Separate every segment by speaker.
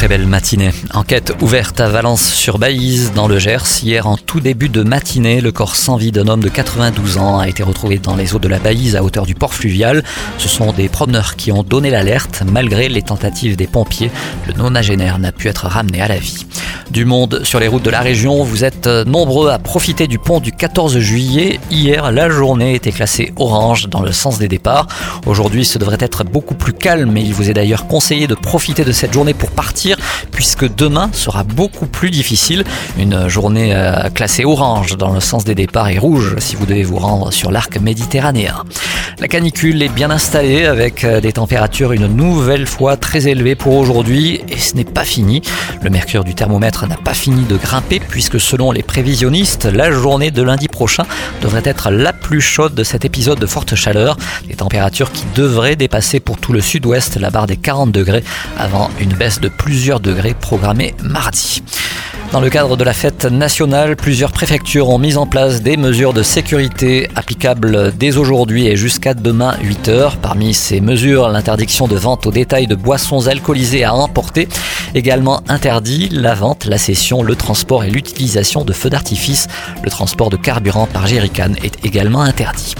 Speaker 1: très belle matinée. Enquête ouverte à Valence-sur-Baïse, dans le Gers. Hier, en tout début de matinée, le corps sans vie d'un homme de 92 ans a été retrouvé dans les eaux de la Baïse à hauteur du port fluvial. Ce sont des promeneurs qui ont donné l'alerte. Malgré les tentatives des pompiers, le nonagénaire n'a pu être ramené à la vie. Du monde sur les routes de la région, vous êtes nombreux à profiter du pont du 14 juillet. Hier, la journée était classée orange dans le sens des départs. Aujourd'hui, ce devrait être beaucoup plus calme et il vous est d'ailleurs conseillé de profiter de cette journée pour partir puisque demain sera beaucoup plus difficile. Une journée euh, classée orange dans le sens des départs et rouge si vous devez vous rendre sur l'arc méditerranéen. La canicule est bien installée avec euh, des températures une nouvelle fois très élevées pour aujourd'hui et ce n'est pas fini. Le mercure du thermomètre n'a pas fini de grimper puisque selon les prévisionnistes, la journée de lundi prochain devrait être la plus chaude de cet épisode de forte chaleur. Des températures qui devraient dépasser pour tout le sud-ouest la barre des 40 degrés avant une baisse de plusieurs degrés programmés mardi. Dans le cadre de la fête nationale, plusieurs préfectures ont mis en place des mesures de sécurité applicables dès aujourd'hui et jusqu'à demain 8 heures. Parmi ces mesures, l'interdiction de vente au détail de boissons alcoolisées à emporter. Également interdit la vente, la cession, le transport et l'utilisation de feux d'artifice. Le transport de carburant par jerrycan est également interdit.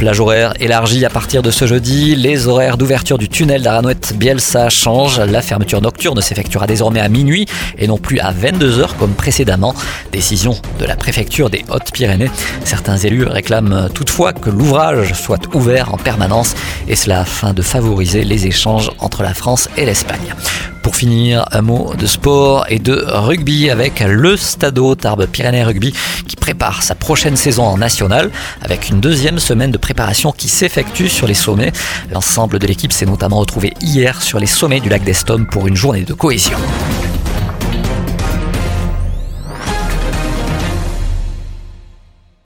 Speaker 1: Plage horaire élargie à partir de ce jeudi. Les horaires d'ouverture du tunnel d'Aranouette-Bielsa changent. La fermeture nocturne s'effectuera désormais à minuit et non plus à 22h comme précédemment. Décision de la préfecture des Hautes-Pyrénées. Certains élus réclament toutefois que l'ouvrage soit ouvert en permanence et cela afin de favoriser les échanges entre la France et l'Espagne. Pour finir, un mot de sport et de rugby avec le Stadeau Tarbes Pyrénées Rugby qui prépare sa prochaine saison en national avec une deuxième semaine de préparation qui s'effectue sur les sommets. L'ensemble de l'équipe s'est notamment retrouvé hier sur les sommets du lac d'Estom pour une journée de cohésion.